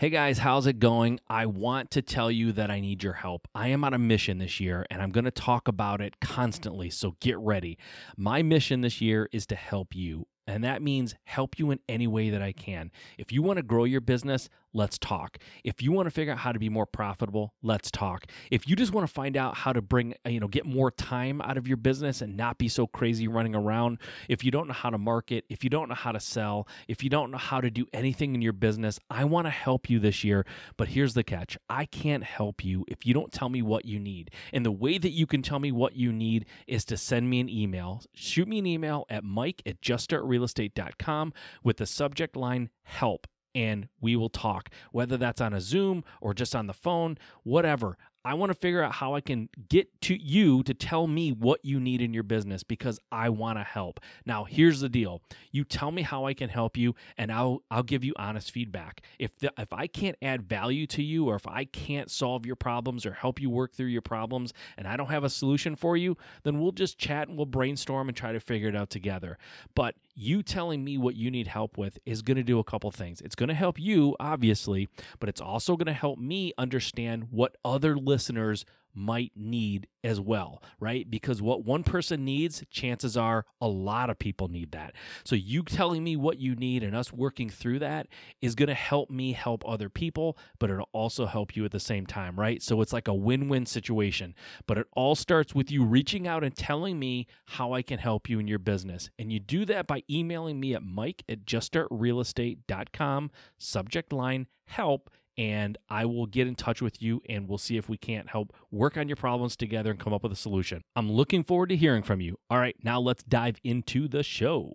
Hey guys, how's it going? I want to tell you that I need your help. I am on a mission this year and I'm going to talk about it constantly, so get ready. My mission this year is to help you, and that means help you in any way that I can. If you want to grow your business, let's talk. If you want to figure out how to be more profitable, let's talk. If you just want to find out how to bring, uh, you know, get more time out of your business and not be so crazy running around, if you don't know how to market, if you don't know how to sell, if you don't know how to do anything in your business, I want to help you this year. But here's the catch I can't help you if you don't tell me what you need. And the way that you can tell me what you need is to send me an email. Shoot me an email at mike at juststartrealestate.com with the subject line help and we will talk, whether that's on a Zoom or just on the phone, whatever. I want to figure out how I can get to you to tell me what you need in your business because I want to help. Now, here's the deal. You tell me how I can help you and I'll I'll give you honest feedback. If the, if I can't add value to you or if I can't solve your problems or help you work through your problems and I don't have a solution for you, then we'll just chat and we'll brainstorm and try to figure it out together. But you telling me what you need help with is going to do a couple things. It's going to help you, obviously, but it's also going to help me understand what other listeners might need as well, right? Because what one person needs, chances are a lot of people need that. So you telling me what you need and us working through that is going to help me help other people, but it'll also help you at the same time, right? So it's like a win-win situation. But it all starts with you reaching out and telling me how I can help you in your business. And you do that by emailing me at mike at juststartrealestate.com, subject line help and I will get in touch with you and we'll see if we can't help work on your problems together and come up with a solution. I'm looking forward to hearing from you. All right, now let's dive into the show.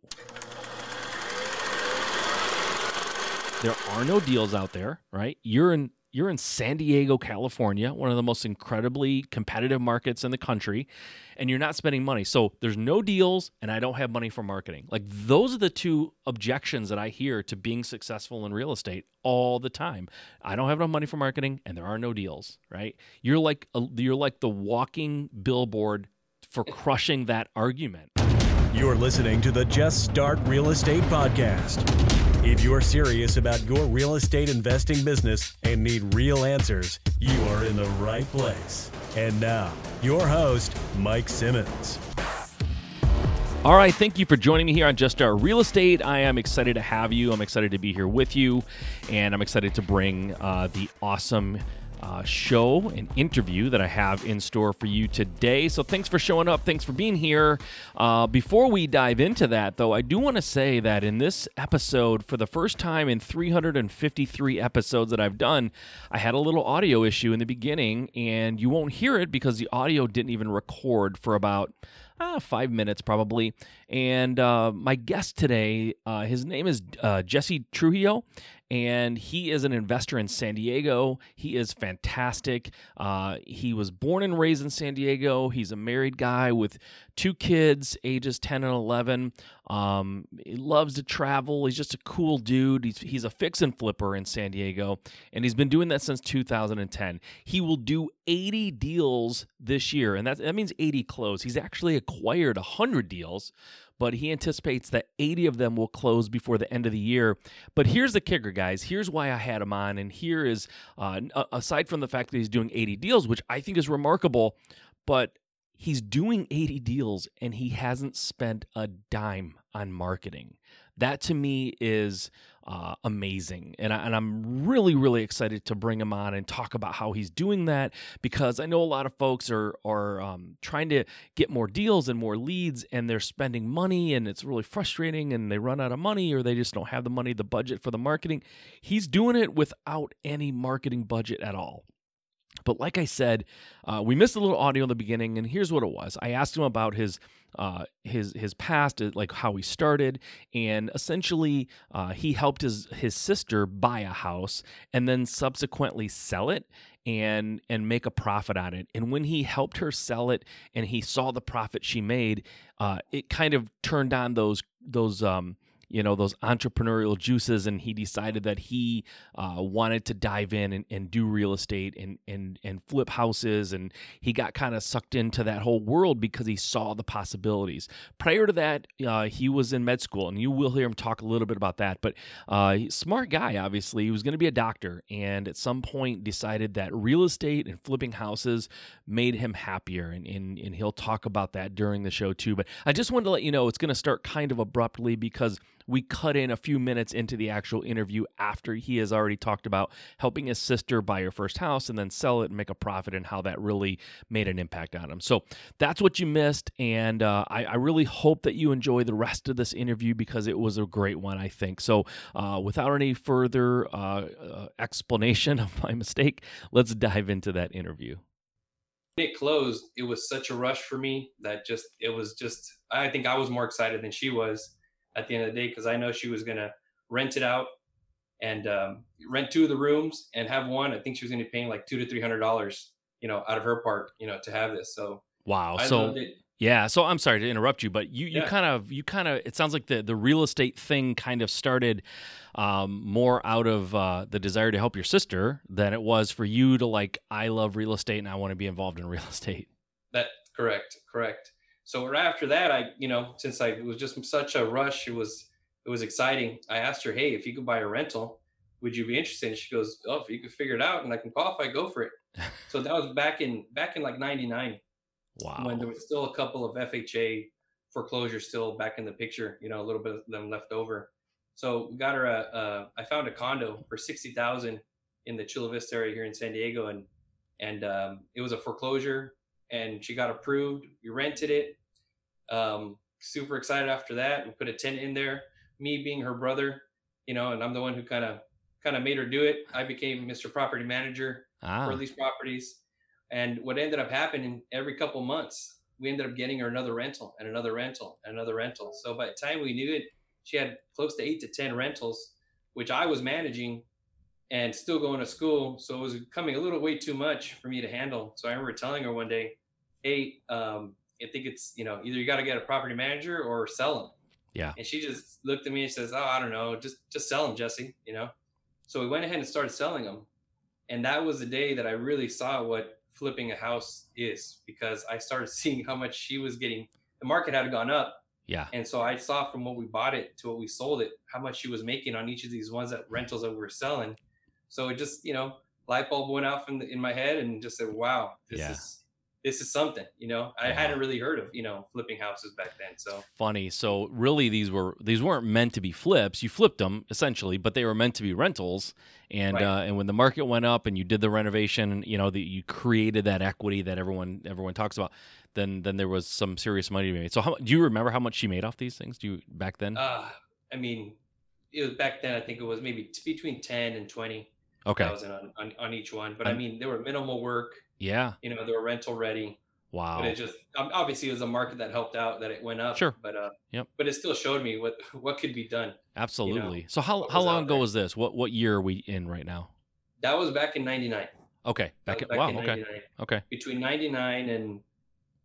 There are no deals out there, right? You're in you're in San Diego, California, one of the most incredibly competitive markets in the country, and you're not spending money. So there's no deals, and I don't have money for marketing. Like those are the two objections that I hear to being successful in real estate all the time. I don't have enough money for marketing, and there are no deals. Right? You're like a, you're like the walking billboard for crushing that argument. You're listening to the Just Start Real Estate Podcast. If you're serious about your real estate investing business and need real answers, you are in the right place. And now, your host, Mike Simmons. All right, thank you for joining me here on Just Start Real Estate. I am excited to have you. I'm excited to be here with you, and I'm excited to bring uh, the awesome uh, show and interview that I have in store for you today. So thanks for showing up. Thanks for being here. Uh, before we dive into that, though, I do want to say that in this episode, for the first time in 353 episodes that I've done, I had a little audio issue in the beginning, and you won't hear it because the audio didn't even record for about uh, five minutes probably. And uh, my guest today, uh, his name is uh, Jesse Trujillo, and he is an investor in San Diego. He is fantastic. Uh, he was born and raised in San Diego. He's a married guy with two kids, ages 10 and 11. Um, he loves to travel. He's just a cool dude. He's, he's a fix and flipper in San Diego, and he's been doing that since 2010. He will do 80 deals this year, and that, that means 80 close. He's actually acquired 100 deals but he anticipates that 80 of them will close before the end of the year. But here's the kicker, guys. Here's why I had him on. And here is, uh, aside from the fact that he's doing 80 deals, which I think is remarkable, but he's doing 80 deals and he hasn't spent a dime on marketing. That to me is uh, amazing. And, I, and I'm really, really excited to bring him on and talk about how he's doing that because I know a lot of folks are, are um, trying to get more deals and more leads and they're spending money and it's really frustrating and they run out of money or they just don't have the money, the budget for the marketing. He's doing it without any marketing budget at all. But like I said, uh, we missed a little audio in the beginning, and here's what it was. I asked him about his uh, his his past, uh, like how he started, and essentially uh, he helped his his sister buy a house and then subsequently sell it and and make a profit on it. And when he helped her sell it, and he saw the profit she made, uh, it kind of turned on those those um, you know those entrepreneurial juices, and he decided that he uh, wanted to dive in and, and do real estate and and and flip houses, and he got kind of sucked into that whole world because he saw the possibilities. Prior to that, uh, he was in med school, and you will hear him talk a little bit about that. But uh, smart guy, obviously, he was going to be a doctor, and at some point decided that real estate and flipping houses made him happier, and and, and he'll talk about that during the show too. But I just wanted to let you know it's going to start kind of abruptly because we cut in a few minutes into the actual interview after he has already talked about helping his sister buy her first house and then sell it and make a profit and how that really made an impact on him. So that's what you missed. And uh, I, I, really hope that you enjoy the rest of this interview because it was a great one, I think. So uh, without any further uh, uh explanation of my mistake, let's dive into that interview it closed, it was such a rush for me that just it was just I think I was more excited than she was at the end of the day because I know she was gonna rent it out and um, rent two of the rooms and have one. I think she was gonna be paying like two to three hundred dollars, you know, out of her part, you know, to have this. So wow, I so yeah, so I'm sorry to interrupt you, but you, you yeah. kind of you kind of it sounds like the the real estate thing kind of started um, more out of uh, the desire to help your sister than it was for you to like I love real estate and I want to be involved in real estate. That correct, correct. So right after that, I you know since I it was just such a rush, it was it was exciting. I asked her, hey, if you could buy a rental, would you be interested? And she goes, oh, if you could figure it out and I can qualify, go for it. so that was back in back in like '99 Wow. When there was still a couple of FHA foreclosures still back in the picture, you know, a little bit of them left over. So we got her a, a I found a condo for 60,000 in the Chula Vista area here in San Diego. And, and um, it was a foreclosure and she got approved. We rented it. Um, super excited after that. We put a tenant in there, me being her brother, you know, and I'm the one who kind of, kind of made her do it. I became Mr. Property Manager ah. for these properties. And what ended up happening every couple months, we ended up getting her another rental and another rental and another rental. So by the time we knew it, she had close to eight to 10 rentals, which I was managing and still going to school. So it was becoming a little way too much for me to handle. So I remember telling her one day, Hey, um, I think it's, you know, either you got to get a property manager or sell them. Yeah. And she just looked at me and says, Oh, I don't know. Just, just sell them, Jesse, you know? So we went ahead and started selling them. And that was the day that I really saw what flipping a house is because I started seeing how much she was getting. The market had gone up. Yeah. And so I saw from what we bought it to what we sold it, how much she was making on each of these ones that rentals that we were selling. So it just, you know, light bulb went off in, the, in my head and just said, wow, this yeah. is this is something you know? I hadn't really heard of you know flipping houses back then so. Funny so really these were these weren't meant to be flips. You flipped them essentially but they were meant to be rentals. And right. uh, and when the market went up and you did the renovation you know that you created that equity that everyone everyone talks about then then there was some serious money to be made. So how do you remember how much she made off these things? Do you back then? Uh i mean it was back then i think it was maybe between 10 and 20 okay. thousand on, on, on each one. But i mean there were minimal work yeah. You know, they were rental ready. Wow. But it just obviously it was a market that helped out that it went up. Sure. But uh yep. but it still showed me what what could be done. Absolutely. You know, so how how long ago was this? What what year are we in right now? That was back in 99. Okay. Back, back wow, in okay. Okay. Between 99 and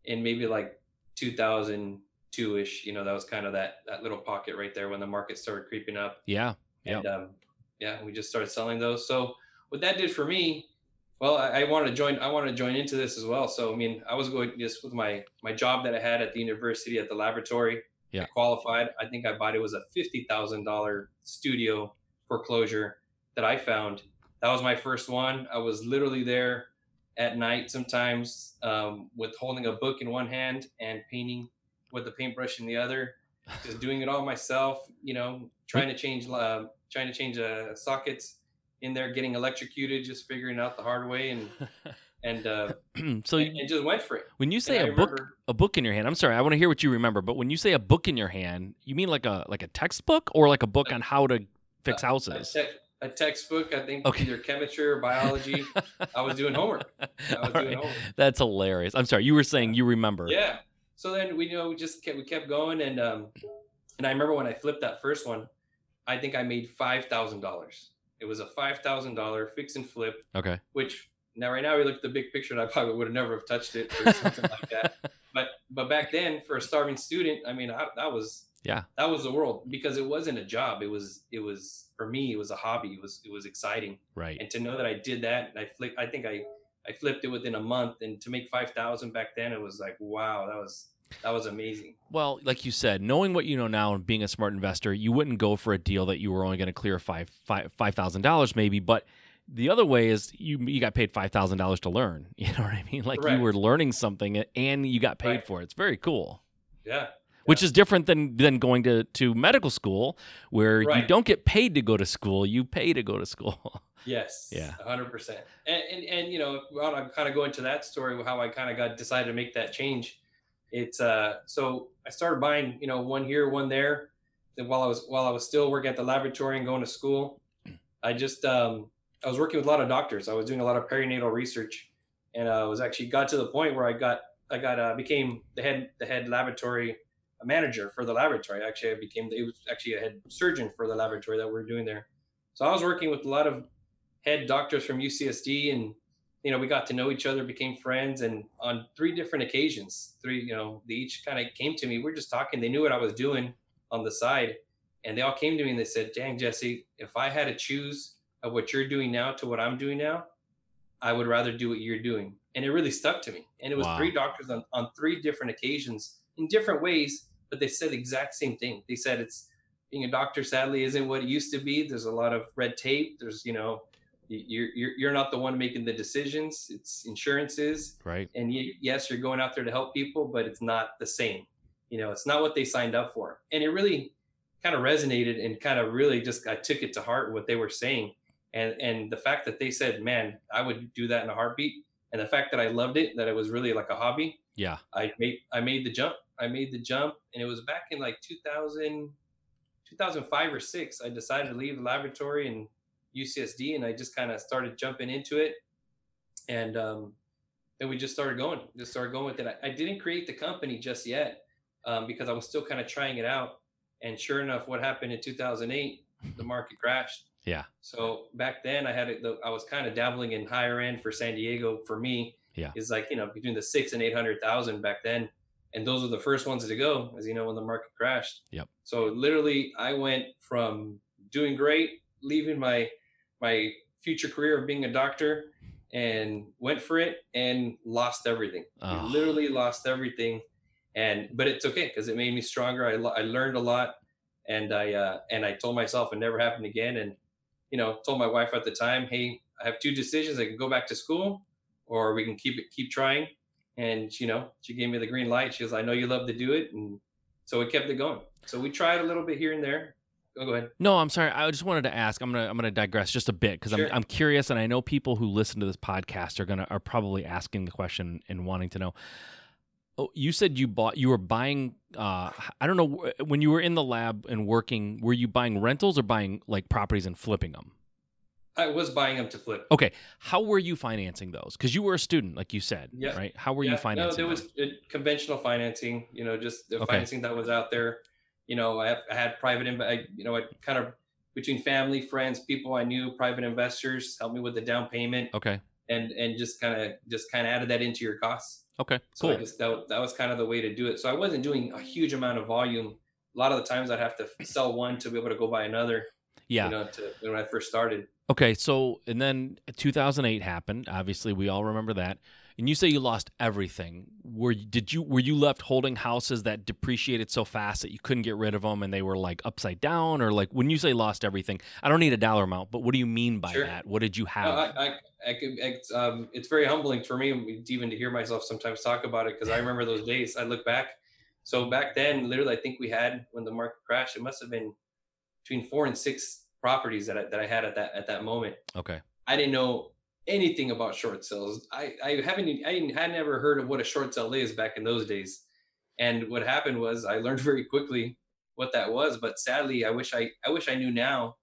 and maybe like 2002ish, you know, that was kind of that that little pocket right there when the market started creeping up. Yeah. And yep. um yeah, we just started selling those. So what that did for me well, I, I wanted to join. I wanted to join into this as well. So, I mean, I was going just with my my job that I had at the university at the laboratory. Yeah. I qualified. I think I bought it was a fifty thousand dollar studio foreclosure that I found. That was my first one. I was literally there at night sometimes um, with holding a book in one hand and painting with the paintbrush in the other, just doing it all myself. You know, trying to change uh, trying to change uh, sockets in there getting electrocuted, just figuring out the hard way and and uh, so and, and, just went for it. When you say and a book, a book in your hand, I'm sorry, I want to hear what you remember. But when you say a book in your hand, you mean like a like a textbook or like a book on how to fix houses? A, te- a textbook, I think, okay. either chemistry or biology. I was doing homework. I was doing right. homework. That's hilarious. I'm sorry, you were saying you remember. Yeah. So then we you know we just kept we kept going and um and I remember when I flipped that first one, I think I made five thousand dollars. It was a five thousand dollar fix and flip. Okay. Which now right now we look at the big picture and I probably would have never have touched it or something like that. But but back then for a starving student, I mean I, that was Yeah. That was the world because it wasn't a job. It was it was for me. It was a hobby. It was it was exciting, Right. and to know that I did that, and I flick. I think I I flipped it within a month, and to make five thousand back then, it was like wow, that was that was amazing. Well, like you said, knowing what you know now and being a smart investor, you wouldn't go for a deal that you were only going to clear five five five thousand dollars maybe, but the other way is you you got paid five thousand dollars to learn. You know what I mean? Like you were learning something and you got paid Right. for it. It's very cool. Yeah, Which is different than than going to, to medical school where you don't get paid to go to school, you pay to go to school. Yes. Yeah. hundred percent. And, and and you know, well, I kind of going to that story of how I kind of got decided to make that change. It's uh, so I started buying, you know, one here, one there. Then while I was while I was still working at the laboratory and going to school, I just um, I was working with a lot of doctors. I was doing a lot of perinatal research, and I was actually got to the point where I got I got uh, became the head the head laboratory manager for the laboratory. Actually, I became it was actually a head surgeon for the laboratory that we we're doing there. So I was working with a lot of head doctors from UCSD, and you know we got to know each other, became friends, and on three different occasions, three you know they each kind of came to me. We're just talking. They knew what I was doing on the side, and they all came to me and they said, "Dang, Jesse, if I had to choose of what you're doing now to what I'm doing now, I would rather do what you're doing." And it really stuck to me. And it was Wow. three doctors on, on three different occasions in different ways, but they said the exact same thing. They said it's being a doctor sadly isn't what it used to be. There's a lot of red tape. There's you know you're you're, you're not the one making the decisions. It's insurances, right? and y- yes, you're going out there to help people, but it's not the same. You know, it's not what they signed up for. And it really kind of resonated and kind of really just I took it to heart what they were saying. And and the fact that they said, "Man, I would do that in a heartbeat," and the fact that I loved it, that it was really like a hobby, Yeah. I made I made the jump. I made the jump, and it was back in like 2000, 2005 or six. I decided to leave the laboratory and UCSD, and I just kind of started jumping into it, and um, then we just started going. Just started going with it. I, I didn't create the company just yet um, because I was still kind of trying it out. And sure enough, what happened in 2008? The market crashed. Yeah. So back then, I had it. the- I was kind of dabbling in higher end for San Diego. For me, Yeah. is like you know between the six and eight hundred thousand back then, and those were the first ones to go, as you know, when the market crashed. Yep. So literally, I went from doing great, leaving my my future career of being a doctor, and went for it and lost everything. Oh. Literally lost everything, and but it's okay because it made me stronger. I, I learned a lot, and I uh, and I told myself it never happened again. And you know, told my wife at the time, hey, I have two decisions. I can go back to school, or we can keep it keep trying. And you know, she gave me the green light. She was, I know you love to do it, and so we kept it going. So we tried a little bit here and there. Go, go ahead. No, I'm sorry. I just wanted to ask. I'm gonna I'm gonna digress just a bit because Sure. I'm I'm curious, and I know people who listen to this podcast are gonna are probably asking the question and wanting to know. Oh, you said you bought you were buying. Uh, I don't know when you were in the lab and working. Were you buying rentals or buying like properties and flipping them? I was buying them to flip. Okay, how were you financing those? Because you were a student, like you said, Yeah. right? How were you financing? No, there was uh, conventional financing. You know, just the Okay. financing that was out there. You know, I, I had private, I, you know, I kind of between family, friends, people I knew, private investors helped me with the down payment, Okay, and and just kind of just kind of added that into your costs. okay, So I cool. just that, that was kind of the way to do it. So I wasn't doing a huge amount of volume. A lot of the times I'd have to sell one to be able to go buy another. Yeah. You know, to when I first started. Okay, so and then 2008 happened. Obviously, we all remember that. And you say you lost everything. Were you, did you were you left holding houses that depreciated so fast that you couldn't get rid of them and they were like upside down or like when you say lost everything? I don't need a dollar amount, but what do you mean by Sure. that? What did you No, have? I, I, I could, it's, um, it's very humbling for me even to hear myself sometimes talk about it because I remember those days. I look back. So back then, literally, I think we had when the market crashed, it must have been between four and six properties that I, that I had at that at that moment. okay. I didn't know anything about short sales. I, I haven't I had never heard of what a short sale is back in those days. And what happened was I learned very quickly what that was. But sadly, I wish I I wish I knew now,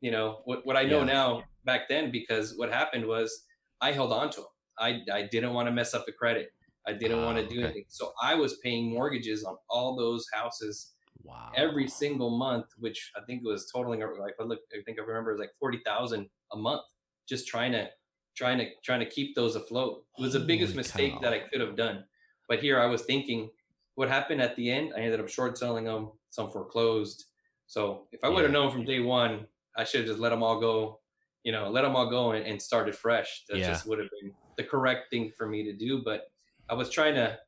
you know, what, what I know Yeah. now back then because what happened was I held on to them. I, I didn't want to mess up the credit. I didn't want Ah, to do okay. anything. So I was paying mortgages on all those houses Wow. every single month, which I think it was totaling like I look, I think I remember it was like forty thousand a month, just trying to, trying to, trying to keep those afloat. It was the biggest Holy mistake cow. that I could have done. But here I was thinking, what happened at the end, I ended up short selling them. Some foreclosed. So if I would have Yeah. known from day one, I should have just let them all go. You know, let them all go and, and started fresh. That Yeah. just would have been the correct thing for me to do. But I was trying to,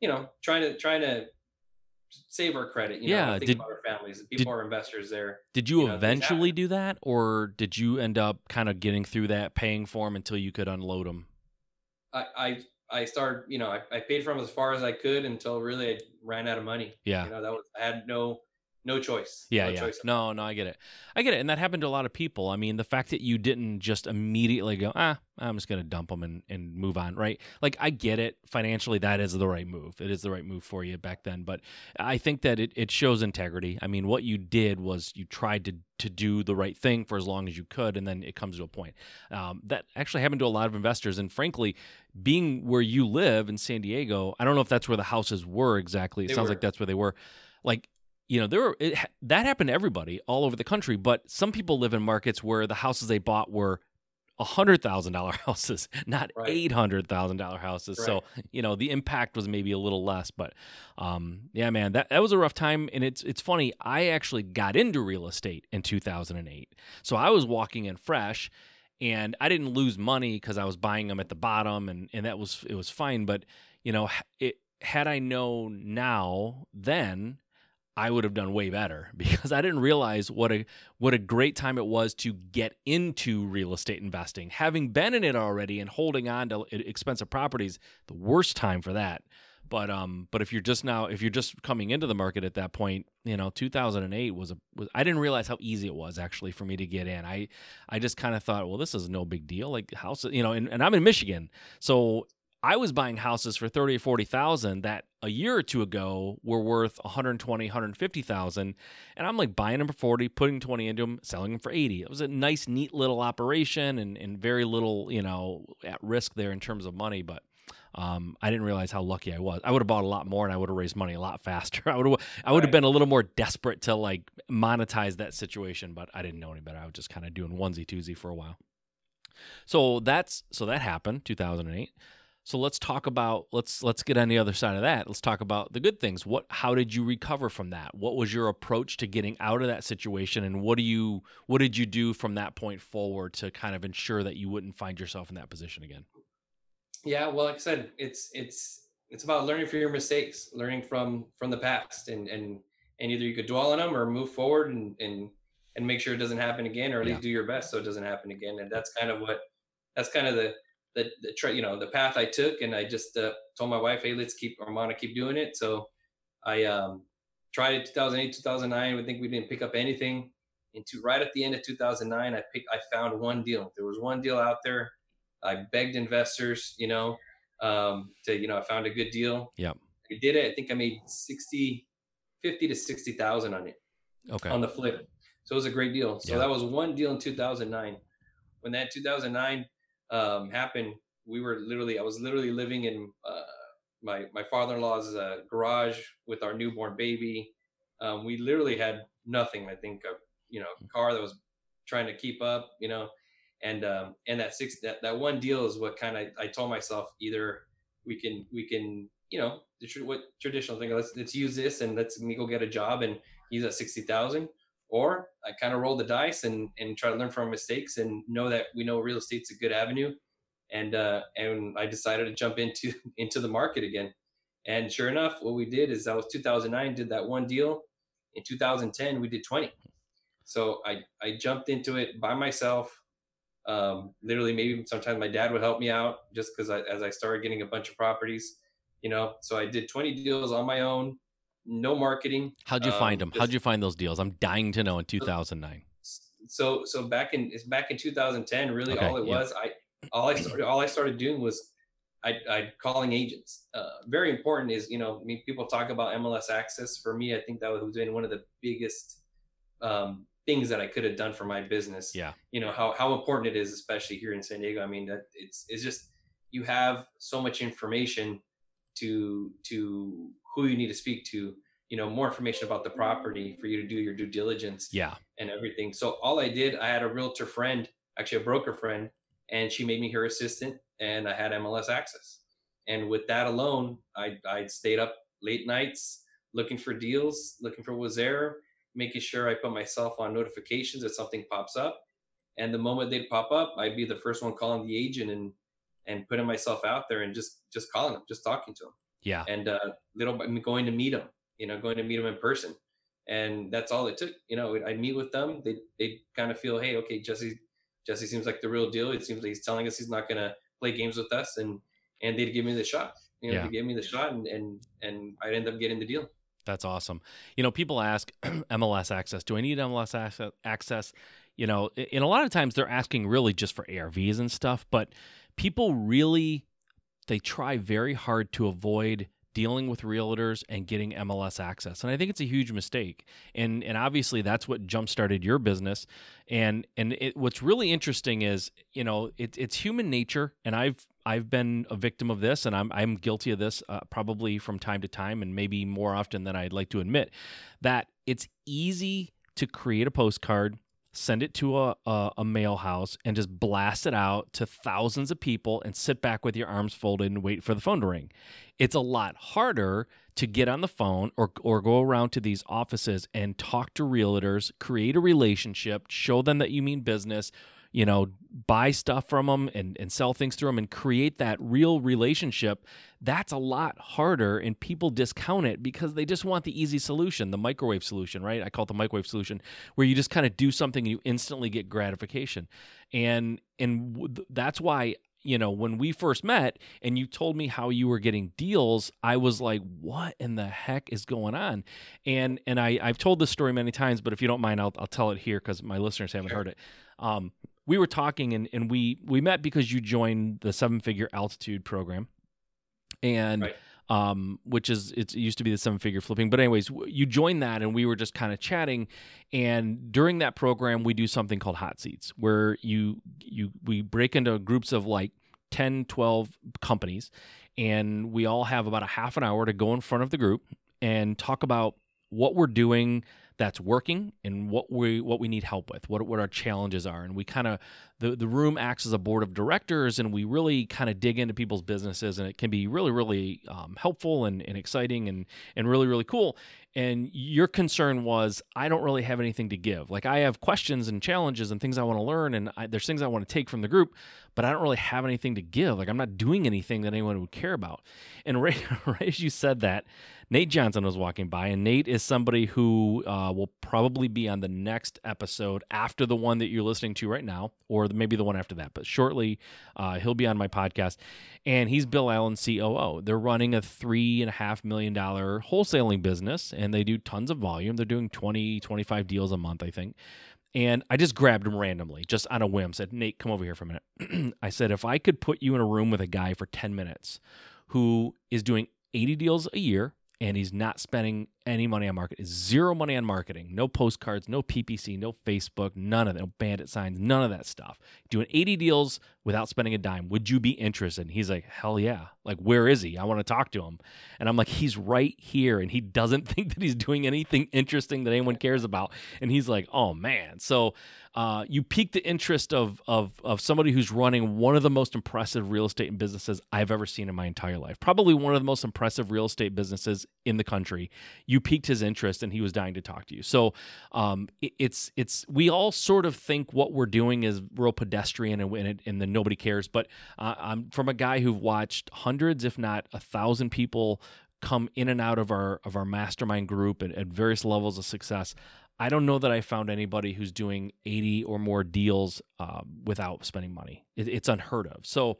you know, trying to trying to save our credit. You Yeah, know, think did- about our families. People are investors there. Did you, you know, eventually do that, or did you end up kind of getting through that, paying for them until you could unload them? I I, I started. You know, I, I paid for them as far as I could until really I ran out of money. Yeah. You know, that was I had no no choice. Yeah, no yeah. Choice. No, no, I get it. I get it, and that happened to a lot of people. I mean, the fact that you didn't just immediately go, ah, I'm just gonna dump them and, and move on, right? Like, I get it. Financially, that is the right move. It is the right move for you back then. But I think that it, it shows integrity. I mean, what you did was you tried to to do the right thing for as long as you could, and then it comes to a point. Um, that actually happened to a lot of investors, and frankly, being where you live in San Diego, I don't know if that's where the houses were exactly. It They sounds were. like that's where they were. Like you know, there were it, that happened to everybody all over the country. But some people live in markets where the houses they bought were a hundred thousand dollar houses, not Right. eight hundred thousand dollar houses. So you know the impact was maybe a little less. But um, yeah, man, that that was a rough time. And it's it's funny. I actually got into real estate in two thousand and eight. So I was walking in fresh. And I didn't lose money because I was buying them at the bottom, and, and that was it was fine. But you know, it had I known now then, I would have done way better because I didn't realize what a what a great time it was to get into real estate investing. Having been in it already and holding on to expensive properties, the worst time for that. But um, but if you're just now, if you're just coming into the market at that point, you know, 2008 was a was I didn't realize how easy it was actually for me to get in. I I just kind of thought, well, this is no big deal. Like houses, you know, and, and I'm in Michigan, so I was buying houses for 30 or 40,000 that a year or two ago were worth 120, 150,000 and I'm like buying them for 40, putting 20 into them, selling them for 80. It was a nice neat little operation and and very little, you know, at risk there in terms of money, but um, I didn't realize how lucky I was. I would have bought a lot more and I would have raised money a lot faster. I would have I would have Right. been a little more desperate to like monetize that situation, but I didn't know any better. I was just kind of doing onesie twosie for a while. So that's so that happened 2008. So let's talk about let's let's get on the other side of that. Let's talk about the good things. What how did you recover from that? What was your approach to getting out of that situation and what do you what did you do from that point forward to kind of ensure that you wouldn't find yourself in that position again? Yeah, well, like I said, it's it's it's about learning from your mistakes, learning from from the past, and and and either you could dwell on them or move forward and and and make sure it doesn't happen again, or at Yeah. least do your best so it doesn't happen again. And that's kind of what that's kind of the the the tra- you know the path I took, and I just uh, told my wife, hey, let's keep I'm gonna keep doing it. So I um tried it 2008, 2009. I think we didn't pick up anything. Into right at the end of 2009, I picked I found one deal. There was one deal out there. I begged investors, you know, um, to, you know, I found a good deal. Yeah, I did it. I think I made 60, 50 to 60,000 on it Okay. on the flip. So it was a great deal. So Yeah. that was one deal in 2009. When that 2009 um, happened, we were literally, I was literally living in uh, my, my father-in-law's uh, garage with our newborn baby. Um, we literally had nothing. I think, a, you know, car that was trying to keep up, you know, and, um, and that six, that, that one deal is what kind of, I told myself either we can, we can, you know, the what traditional thing, let's, let's use this and let's me go get a job and he's at 60,000 or I kind of roll the dice and and try to learn from our mistakes and know that we know real estate's a good avenue. And uh, and I decided to jump into into the market again. And sure enough, what we did is that was 2009. Did that one deal. In 2010, we did 20. So I I jumped into it by myself. Um, literally, maybe sometimes my dad would help me out just because I, as I started getting a bunch of properties, you know. So I did 20 deals on my own, no marketing. How'd you find um, them? How'd you find those deals? I'm dying to know in 2009. so so back in it's back in 2010 really Okay, all it yeah. was i all i started all i started doing was i i calling agents uh, very important is you know i mean people talk about mls access for me i think that was been one of the biggest um, things that i could have done for my business Yeah. you know how how important it is especially here in san diego i mean that it's it's just you have so much information to to who you need to speak to you know more information about the property for you to do your due diligence Yeah. and everything. So all I did, I had a realtor friend, actually a broker friend, and she made me her assistant, and I had MLS access. And with that alone, I I stayed up late nights looking for deals, looking for was there, making sure I put myself on notifications if something pops up. And the moment they'd pop up, I'd be the first one calling the agent and and putting myself out there and just just calling them, just talking to them. Yeah. And uh, little I'm going to meet them, you know, going to meet them in person, and that's all it took. You know, I'd meet with them. They they kind of feel, hey, okay, Jesse Jesse seems like the real deal. It seems like he's telling us he's not going to play games with us, and and they'd give me the shot. You know, Yeah. they gave me the shot, and and and I'd end up getting the deal. That's awesome. You know, people ask MLS access. Do I need MLS access? access? You know, and a lot of times they're asking really just for ARVs and stuff, but people really they try very hard to avoid dealing with realtors and getting MLS access. And I think it's a huge mistake. And and obviously that's what jump started your business. And and it, what's really interesting is, you know, it, it's human nature and I've I've been a victim of this and I'm I'm guilty of this uh, probably from time to time and maybe more often than I'd like to admit that it's easy to create a postcard send it to a, a, a mail house and just blast it out to thousands of people and sit back with your arms folded and wait for the phone to ring. It's a lot harder to get on the phone or, or go around to these offices and talk to realtors, create a relationship, show them that you mean business, you know, buy stuff from them and, and sell things through them and create that real relationship. That's a lot harder and people discount it because they just want the easy solution, the microwave solution, right? I call it the microwave solution where you just kind of do something and you instantly get gratification. And and w- that's why you know when we first met and you told me how you were getting deals i was like what in the heck is going on and and i i've told this story many times but if you don't mind i'll, I'll tell it here because my listeners haven't Sure. heard it um we were talking and, and we we met because you joined the seven figure altitude program and Right. um which is it's, it used to be the seven figure flipping but anyways you joined that and we were just kind of chatting and during that program we do something called hot seats where you you we break into groups of like 10 12 companies and we all have about a half an hour to go in front of the group and talk about what we're doing that's working and what we what we need help with what what our challenges are. And we kind of the the room acts as a board of directors and we really kind of dig into people's businesses and it can be really really um, helpful and, and exciting and and really really cool. And your concern was i don't really have anything to give. Like i have questions and challenges and things i want to learn and I, there's things i want to take from the group but i don't really have anything to give. Like i'm not doing anything that anyone would care about. And right, right as you said that nate johnson was walking by and nate is somebody who uh, will probably be on the next episode after the one that you're listening to right now or maybe the one after that but shortly uh, he'll be on my podcast. And he's bill allen coo they're running a three and a half million dollar wholesaling business and they do tons of volume. They're doing 20 25 deals a month i think and i just grabbed him randomly just on a whim said nate come over here for a minute. I said if i could put you in a room with a guy for 10 minutes who is doing 80 deals a year and he's not spending any money on marketing zero money on marketing no postcards no ppc no facebook none of that no bandit signs none of that stuff. Doing 80 deals without spending a dime would you be interested? And he's like hell yeah. Like where is he? I want to talk to him. And i'm like he's right here. And he doesn't think that he's doing anything interesting that anyone cares about. And he's like oh man. So uh, you piqued the interest of, of of somebody who's running one of the most impressive real estate and businesses I've ever seen in my entire life. Probably one of the most impressive real estate businesses in the country. You piqued his interest, and he was dying to talk to you. So um, it- it's it's we all sort of think what we're doing is real pedestrian and and, it, and then nobody cares. But uh, I'm from a guy who watched hundreds, if not a thousand, people come in and out of our of our mastermind group at, at various levels of success. I don't know that I found anybody who's doing 80 or more deals uh, without spending money. It, it's unheard of. So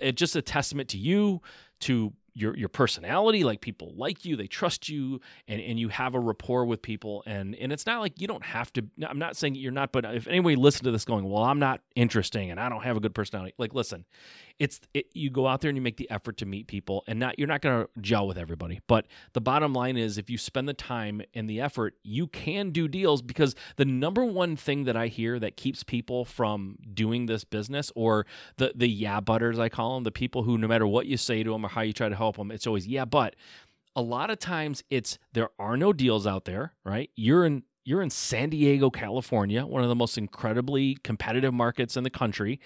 it's just a testament to you, to your your personality. Like people like you, they trust you, and, and you have a rapport with people. And and it's not like you don't have to. I'm not saying you're not, but if anybody listen to this going, well, I'm not interesting and I don't have a good personality. Like listen, it's it, you go out there and you make the effort to meet people, and not you're not going to gel with everybody. But the bottom line is, if you spend the time and the effort, you can do deals because the number one thing that I hear that keeps people from doing this business, or the the yeah butters I call them, the people who no matter what you say to them or how you try to help them, it's always yeah but. A lot of times it's there are no deals out there, right? You're in you're in San Diego, California, one of the most incredibly competitive markets in the country,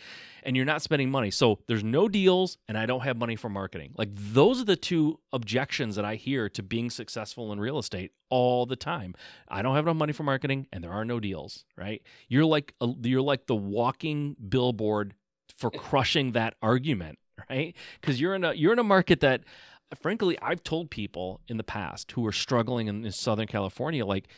and you're not spending money. So there's no deals, and I don't have money for marketing. Like those are the two objections that I hear to being successful in real estate all the time. I don't have enough money for marketing, and there are no deals. Right? You're like a, you're like the walking billboard for crushing that argument. Right? Because you're in a you're in a market that frankly, I've told people in the past who are struggling in, in Southern California, like,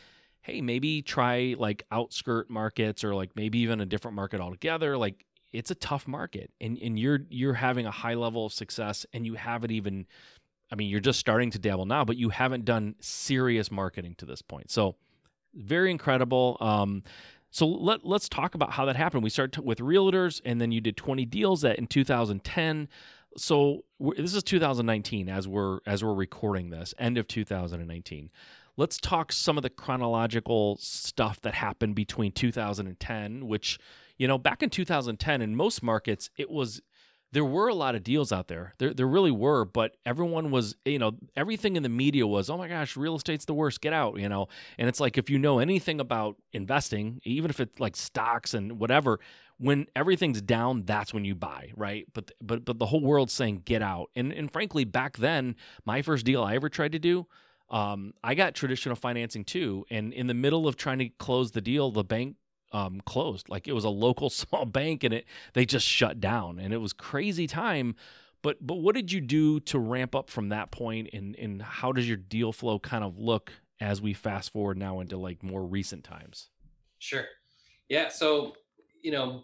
hey, maybe try like outskirt markets or like maybe even a different market altogether. Like it's a tough market and, and you're you're having a high level of success and you haven't even I mean, you're just starting to dabble now, but you haven't done serious marketing to this point. So very incredible. Um, so let, let's talk about how that happened. We started with realtors and then you did 20 deals that in 2010 so this is 2019 as we're as we're recording this end of 2019 let's talk some of the chronological stuff that happened between 2010 which you know back in 2010 in most markets it was there were a lot of deals out there. There, there really were, but everyone was, you know, everything in the media was, oh my gosh, real estate's the worst. Get out, you know. And it's like if you know anything about investing, even if it's like stocks and whatever, when everything's down, that's when you buy, right? But but but the whole world's saying get out. And and frankly, back then, my first deal I ever tried to do, um, I got traditional financing too. And in the middle of trying to close the deal, the bank um, closed. Like it was a local small bank, and it they just shut down, and it was crazy time. But but what did you do to ramp up from that point, and and how does your deal flow kind of look as we fast forward now into like more recent times? Sure. Yeah. So you know,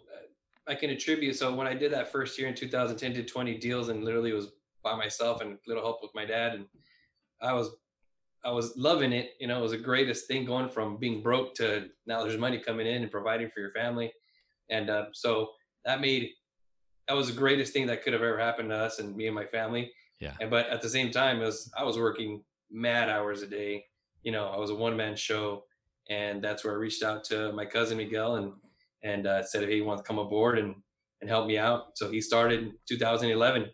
I can attribute. So when I did that first year in 2010, did 20 deals and literally was by myself and little help with my dad. And I was, I was loving it. You know, it was the greatest thing going from being broke to now there's money coming in and providing for your family. And uh, so that made, that was the greatest thing that could have ever happened to us and me and my family. Yeah. And, but at the same time, it was, I was working mad hours a day. You know, I was a one man show. And that's where I reached out to my cousin Miguel and and uh, said, "Hey, he wants to come aboard and and help me out." So he started in 2011.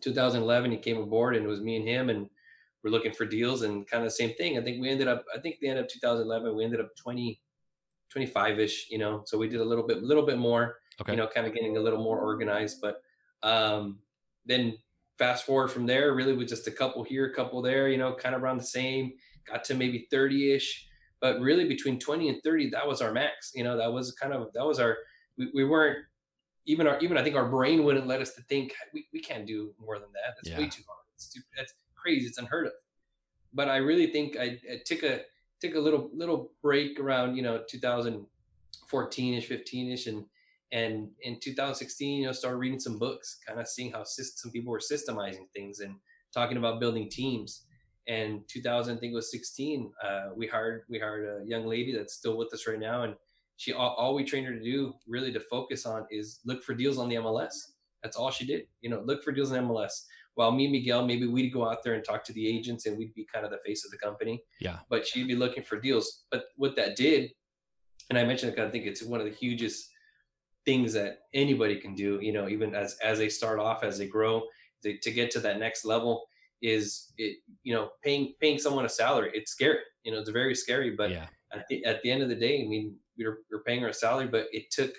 2011, he came aboard, and it was me and him, and we're looking for deals and kind of the same thing. I think we ended up. I think the end of 2011, we ended up 20, 25 ish. You know, so we did a little bit, little bit more. Okay. You know, kind of getting a little more organized, but um, then fast forward from there, really with just a couple here, a couple there. You know, kind of around the same. Got to maybe 30 ish but really between 20 and 30 that was our max you know that was kind of that was our we, we weren't even our even i think our brain wouldn't let us to think we, we can't do more than that that's yeah. way too hard it's too, that's crazy it's unheard of. But i really think I, I took a took a little little break around you know 2014ish 15ish and and in 2016 you know started reading some books kind of seeing how some people were systemizing things and talking about building teams. And 2000 i think was 16 uh, we hired we hired a young lady that's still with us right now and she all, all, we trained her to do really to focus on is look for deals on the mls that's all she did you know look for deals on mls while me and miguel maybe we'd go out there and talk to the agents and we'd be kind of the face of the company. Yeah. But she'd be looking for deals. But what that did and i mentioned i think it's one of the hugest things that anybody can do you know even as as they start off as they grow they, to get to that next level is it you know paying paying someone a salary. It's scary you know it's very scary but yeah. at, the, at the end of the day i mean we're, we're paying her a salary but it took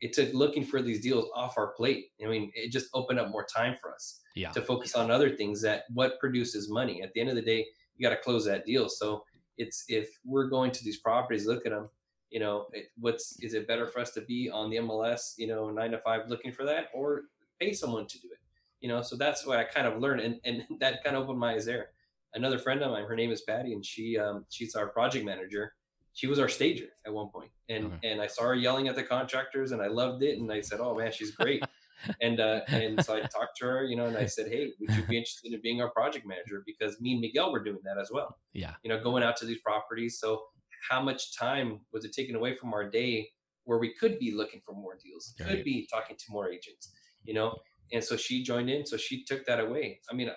it took looking for these deals off our plate. I mean it just opened up more time for us yeah. to focus on other things that what produces money. At the end of the day you got to close that deal. So it's if we're going to these properties look at them you know it, what's is it better for us to be on the mls you know nine to five looking for that or pay someone to do it? You know so that's what i kind of learned and, and that kind of opened my eyes there. Another friend of mine her name is patty and she um, she's our project manager she was our stager at one point and okay. and i saw her yelling at the contractors and i loved it and i said oh man she's great and uh and so i talked to her you know and i said hey would you be interested in being our project manager because me and miguel were doing that as well yeah you know going out to these properties so how much time was it taken away from our day where we could be looking for more deals right. could be talking to more agents you know and so she joined in. So she took that away. I mean,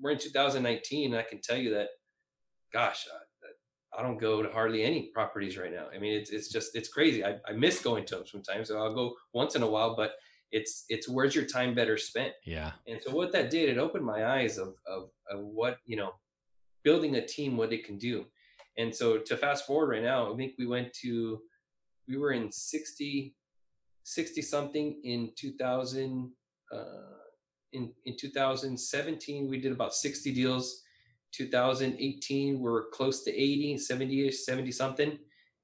we're in 2019, and I can tell you that, gosh, I, don't go to hardly any properties right now. I mean, it's it's just it's crazy. I, I miss going to them sometimes. So I'll go once in a while, but it's it's where's your time better spent? Yeah. And so what that did, it opened my eyes of of, of what you know, building a team, what it can do. And so to fast forward right now, I think we went to, we were in 60, 60 something in 2000. Uh, in, in 2017, we did about 60 deals. 2018, we're close to 80, 70 ish, 70 something.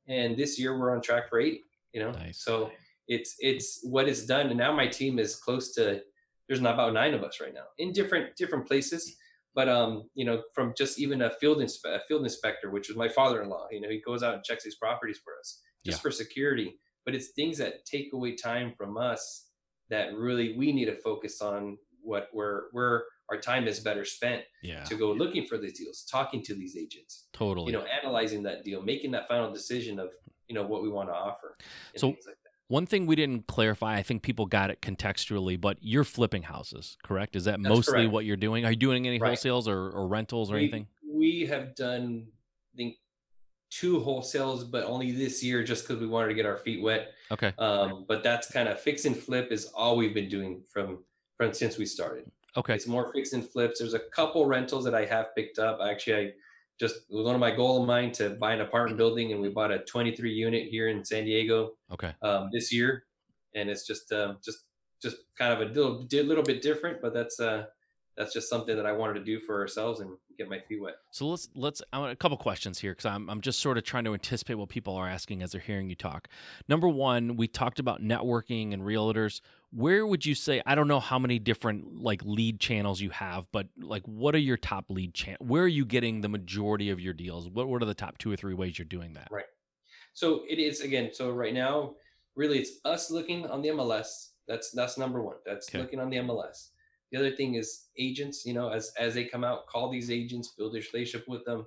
And this year we're on track for 80, you know? Nice. So it's, it's what it's done. And now my team is close to, there's not about nine of us right now in different, different places. But, um, you know, from just even a field, inspe- a field inspector, which was my father-in-law, you know, he goes out and checks these properties for us just Yeah. for security. But it's things that take away time from us that really we need to focus on what where where our time is better spent Yeah. to go looking for these deals, talking to these agents, Totally. you know, analyzing that deal, making that final decision of you know what we want to offer. So- like that. One thing we didn't clarify, I think people got it contextually, but you're flipping houses, correct? Is that That's mostly correct. what you're doing? Are you doing any Right. wholesales or, or rentals or we, anything? we have done I think two wholesales, but only this year just because we wanted to get our feet wet. Okay. Um, but that's kind of fix and flip is all we've been doing from from since we started. Okay. It's more fix and flips. There's a couple rentals that I have picked up. Actually, I just it was one of my goal of mine to buy an apartment building, and we bought a 23 unit here in San Diego Okay. um, this year, and it's just um, just just kind of a little little bit different, but that's uh that's just something that I wanted to do for ourselves and get my feet wet. So let's let's I want a couple questions here because I'm I'm just sort of trying to anticipate what people are asking as they're hearing you talk. Number one, we talked about networking and realtors. Where would you say I don't know how many different like lead channels you have, but like what are your top lead channel? Where are you getting the majority of your deals? What what are the top two or three ways you're doing that? Right. So it is again. So right now, really, it's us looking on the MLS. That's that's number one. That's Okay. looking on the MLS. The other thing is agents. You know, as as they come out, call these agents, build a relationship with them.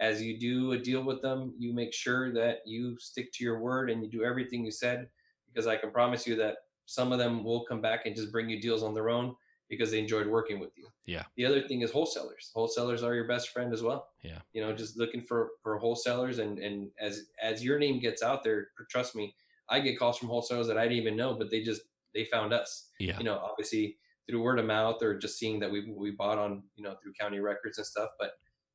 As you do a deal with them, you make sure that you stick to your word and you do everything you said, because I can promise you that some of them will come back and just bring you deals on their own because they enjoyed working with you. Yeah. The other thing is wholesalers. Wholesalers are your best friend as well Yeah. you know just looking for for wholesalers and and as as your name gets out there trust me i get calls from wholesalers that i didn't even know but they just they found us Yeah. you know obviously through word of mouth or just seeing that we we bought on you know through county records and stuff but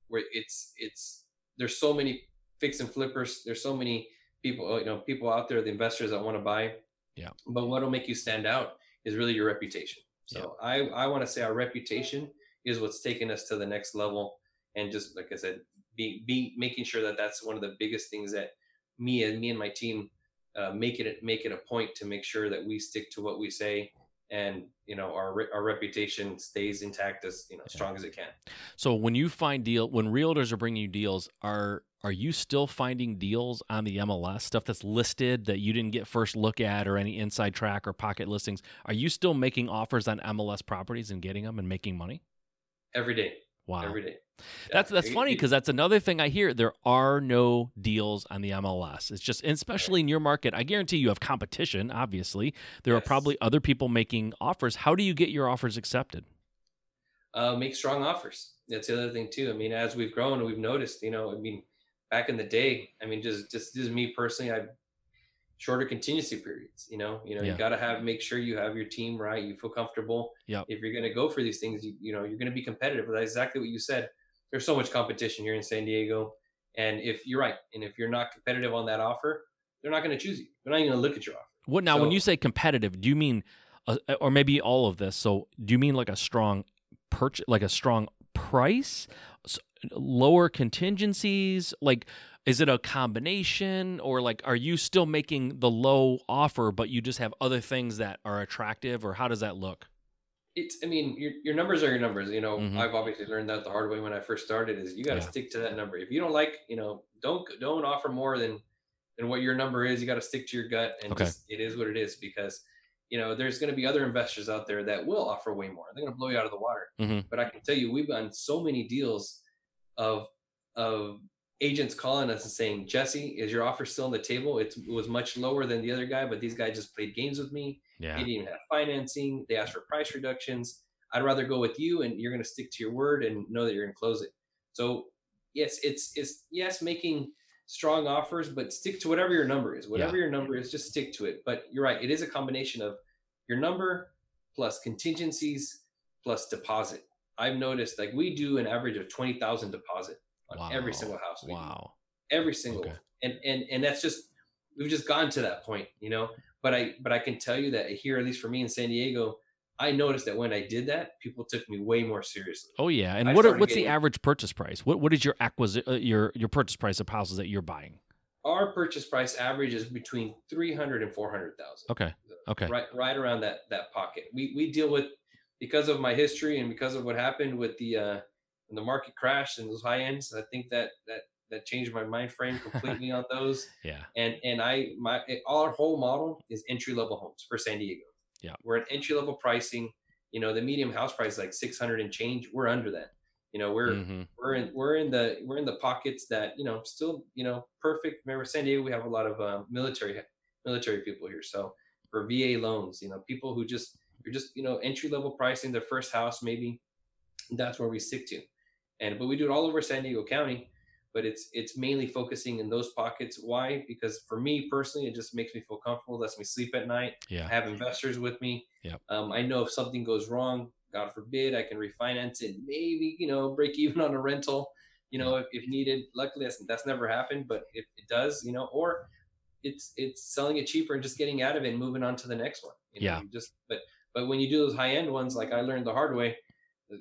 where it's it's there's so many fix and flippers there's so many people you know people out there the investors that want to buy Yeah. but what'll make you stand out is really your reputation so i i want to say our reputation is what's taken us to the next level and just like i said be be making sure that that's one of the biggest things that me and me and my team uh, make it make it a point to make sure that we stick to what we say and you know our re- our reputation stays intact as you know strong as it can So when you find deal when realtors are bringing you deals, are are you still finding deals on the MLS stuff that's listed that you didn't get first look at or any inside track or pocket listings? Are you still making offers on MLS properties and getting them and making money? every day Wow. every day That's that's funny because that's another thing I hear. There are no deals on the MLS. It's just, especially in your market. I guarantee you have competition. Obviously, there are probably other people making offers. How do you get your offers accepted? uh, make strong offers. That's the other thing too. I mean, as we've grown, we've noticed. You know, I mean, back in the day, I mean, just just is me personally. I shorter contingency periods. You know, you know, Yeah. you got to have make sure you have your team right. You feel comfortable. yeah If you're going to go for these things, you, you know, you're going to be competitive. But that's exactly what you said. There's so much competition here in San Diego, and if you're right, and if you're not competitive on that offer, they're not going to choose you. They're not even going to look at your offer. What now? when you say competitive, do you mean, uh, or maybe all of this? So, do you mean like a strong purchase, like a strong price, lower contingencies? Like, is it a combination, or like, are you still making the low offer, but you just have other things that are attractive, or how does that look? it's i mean your, your numbers are your numbers you know Mhm. i've obviously learned that the hard way when i first started is you got to Yeah. stick to that number if you don't like you know don't don't offer more than than what your number is you got to stick to your gut and Okay. just it is what it is because you know there's going to be other investors out there that will offer way more they're going to blow you out of the water Mhm. but i can tell you we've done so many deals of of agents calling us and saying jesse is your offer still on the table it's, it was much lower than the other guy but these guys just played games with me Yeah. they didn't even have financing. They asked for price reductions. I'd rather go with you, and you're going to stick to your word and know that you're going to close it. So yes, it's it's yes making strong offers, but stick to whatever your number is. Whatever your number is, just stick to it. But you're right; it is a combination of your number plus contingencies plus deposit. I've noticed like we do an average of twenty thousand deposit on every single house. We do. Wow. every single Okay. And and and that's just we've just gotten to that point, you know. But I but I can tell you that here, at least for me in San Diego, I noticed that when I did that, people took me way more seriously. Oh yeah, and I what are, what's the average purchase price? What what is your acquisi- uh, your your purchase price of houses that you're buying? Our purchase price average is between 300 and 400,000. Okay, okay, right right around that that pocket. We we deal with because of my history and because of what happened with the uh when the market crashed and those high ends. I think that that that changed my mind frame completely on those. yeah, And and I my it- our whole model is entry level homes for San Diego. Yeah. we're at entry level pricing. You know, the medium house price is like 600 and change. We're under that. You know, we're Mhm. we're in we're in the we're in the pockets that you know still you know perfect. Remember, San Diego, we have a lot of uh, military military people here. So for VA loans, you know, people who just you're just you know entry level pricing their first house, maybe that's where we stick to. And but we do it all over San Diego County, but it's it's mainly focusing in those pockets. Why? Because for me personally, it just makes me feel comfortable, lets me sleep at night. I yeah, have investors with me. Yep. Um, I know if something goes wrong, God forbid, I can refinance it. Maybe you know break even on a rental. You know, if, if needed. Luckily, that's that's never happened. But if it does, you know, or it's it's selling it cheaper and just getting out of it and moving on to the next one. You know, Yeah. you Just but but when you do those high end ones, like I learned the hard way,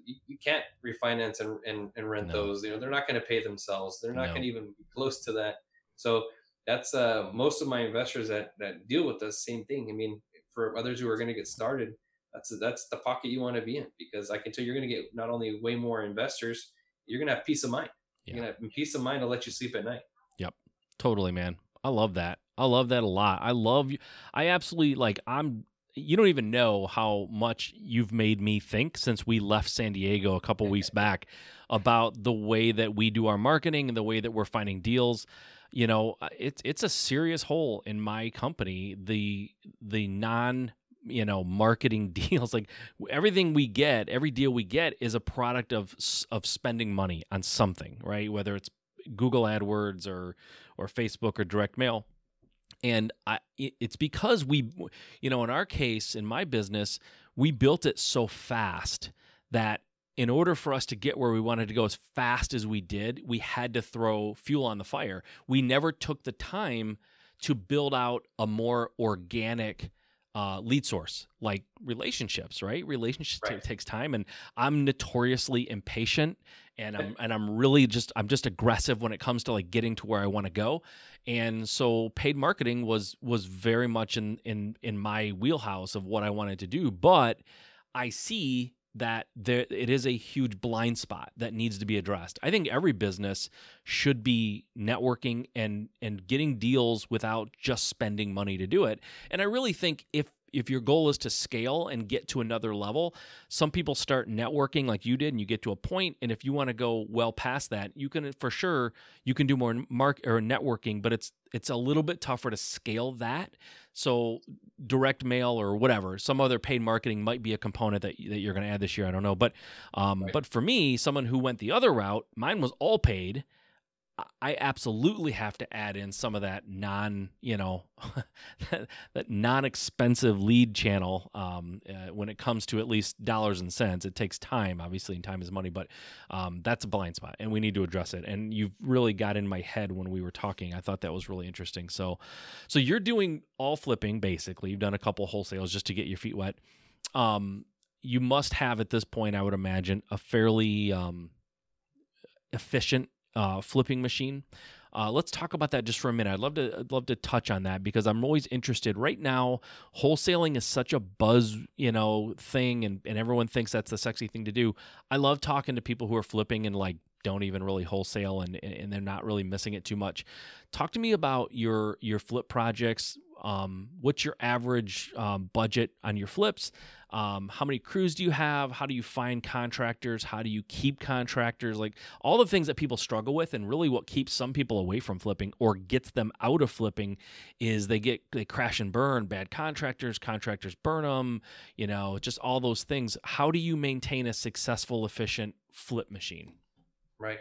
you, you can't refinance and, and, and rent No. those. You know, they're not going to pay themselves. They're not No. going to even be close to that. So that's uh most of my investors that that deal with us same thing. I mean, for others who are going to get started, that's that's the pocket you want to be in because I can tell you're going to get not only way more investors, you're going to have peace of mind. You're going to have peace of mind to let you sleep at night. Yep, totally, man. I love that. I love that a lot. I love you. I absolutely like. I'm. You don't even know how much you've made me think since we left San Diego a couple weeks back about the way that we do our marketing and the way that we're finding deals. You know, uh, it's it's a serious hole in my company. The the non you know marketing deals like everything we get every deal we get is a product of of spending money on something right whether it's google adwords or or facebook or direct mail and I, it's because we you know in our case in my business we built it so fast that in order for us to get where we wanted to go as fast as we did we had to throw fuel on the fire. We never took the time to build out a more organic uh, lead source like relationships right relationships Right. takes time and i'm notoriously impatient and i'm and i'm really just i'm just aggressive when it comes to like getting to where i want to go and so paid marketing was was very much in in in my wheelhouse of what i wanted to do but i see that there it is a huge blind spot that needs to be addressed. I think every business should be networking and and getting deals without just spending money to do it. And i really think if if your goal is to scale and get to another level some people start networking like you did and you get to a point and if you want to go well past that you can for sure you can do more mark or networking but it's it's a little bit tougher to scale that so direct mail or whatever some other paid marketing might be a component that, that you're going to add this year i don't know but um, Right. but for me someone who went the other route mine was all paid I- absolutely have to add in some of that non, you know, that non-expensive lead channel um, uh, when it comes to at least dollars and cents. It takes time, obviously, and time is money, but um, that's a blind spot, and we need to address it. And you've really got in my head when we were talking. I thought that was really interesting. So, so you're doing all flipping basically. You've done a couple wholesales just to get your feet wet. Um, you must have at this point, I would imagine, a fairly um, efficient uh, flipping machine. Uh, let's talk about that just for a minute. I'd love to I'd love to touch on that because I'm always interested. Right now, wholesaling is such a buzz, you know, thing, and, and everyone thinks that's the sexy thing to do. I love talking to people who are flipping and like don't even really wholesale and and they're not really missing it too much. Talk to me about your your flip projects. Um, what's your average um, budget on your flips? Um, how many crews do you have? How do you find contractors? How do you keep contractors? Like all the things that people struggle with, and really what keeps some people away from flipping or gets them out of flipping is they get they crash and burn. Bad contractors, contractors burn them. You know, just all those things. How do you maintain a successful, efficient flip machine? Right.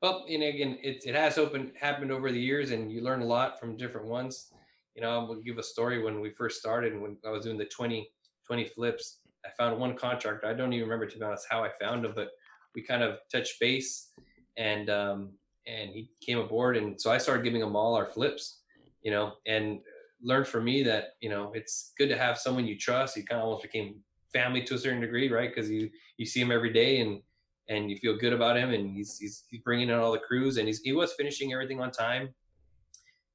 Well, and again, it, it has opened happened over the years, and you learn a lot from different ones. You know, I'll give a story when we first started, when I was doing the 20, 20 flips. I found one contractor. I don't even remember to be honest how I found him, but we kind of touched base, and um, and he came aboard, and so I started giving him all our flips, you know, and learned from me that you know it's good to have someone you trust. He kind of almost became family to a certain degree, right? Because you you see him every day and and you feel good about him, and he's he's, he's bringing in all the crews, and he's he was finishing everything on time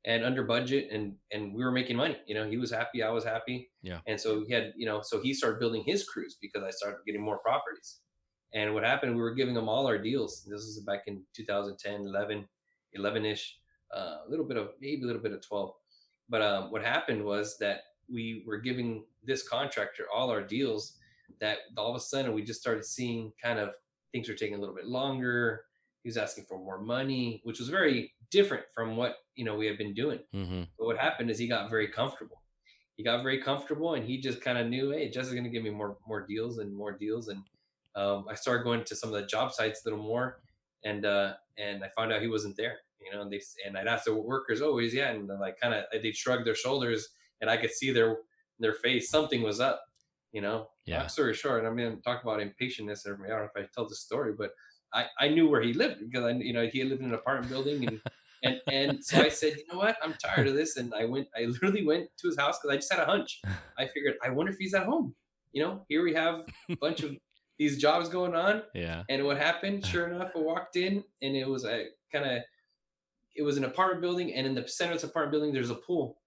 and under budget and and we were making money you know he was happy i was happy. Yeah. And so he had you know so he started building his crews because i started getting more properties. And what happened we were giving him all our deals. This is back in 2010 11 11ish uh, a little bit of maybe a little bit of 12 but um, what happened was that we were giving this contractor all our deals that all of a sudden we just started seeing kind of things were taking a little bit longer he was asking for more money which was very different from what you know we had been doing. Mm-hmm. But what happened is he got very comfortable. He got very comfortable, and he just kind of knew, hey, Jess is going to give me more more deals and more deals. And um, I started going to some of the job sites a little more, and uh, and I found out he wasn't there. You know, and they and I'd ask the workers, oh, he's yeah, and like kind of they shrugged their shoulders, and I could see their their face something was up. You know, yeah. Long story short, I mean, talk about impatientness. I don't know if I tell the story, but I, I knew where he lived because I you know he lived in an apartment building and and and so I said, you know what, I'm tired of this, and I went. I literally went to his house because I just had a hunch. I figured, I wonder if he's at home. You know, here we have a bunch of these jobs going on. Yeah. And what happened? Sure enough, I walked in, and it was a kind of, it was an apartment building, and in the center of this apartment building, there's a pool.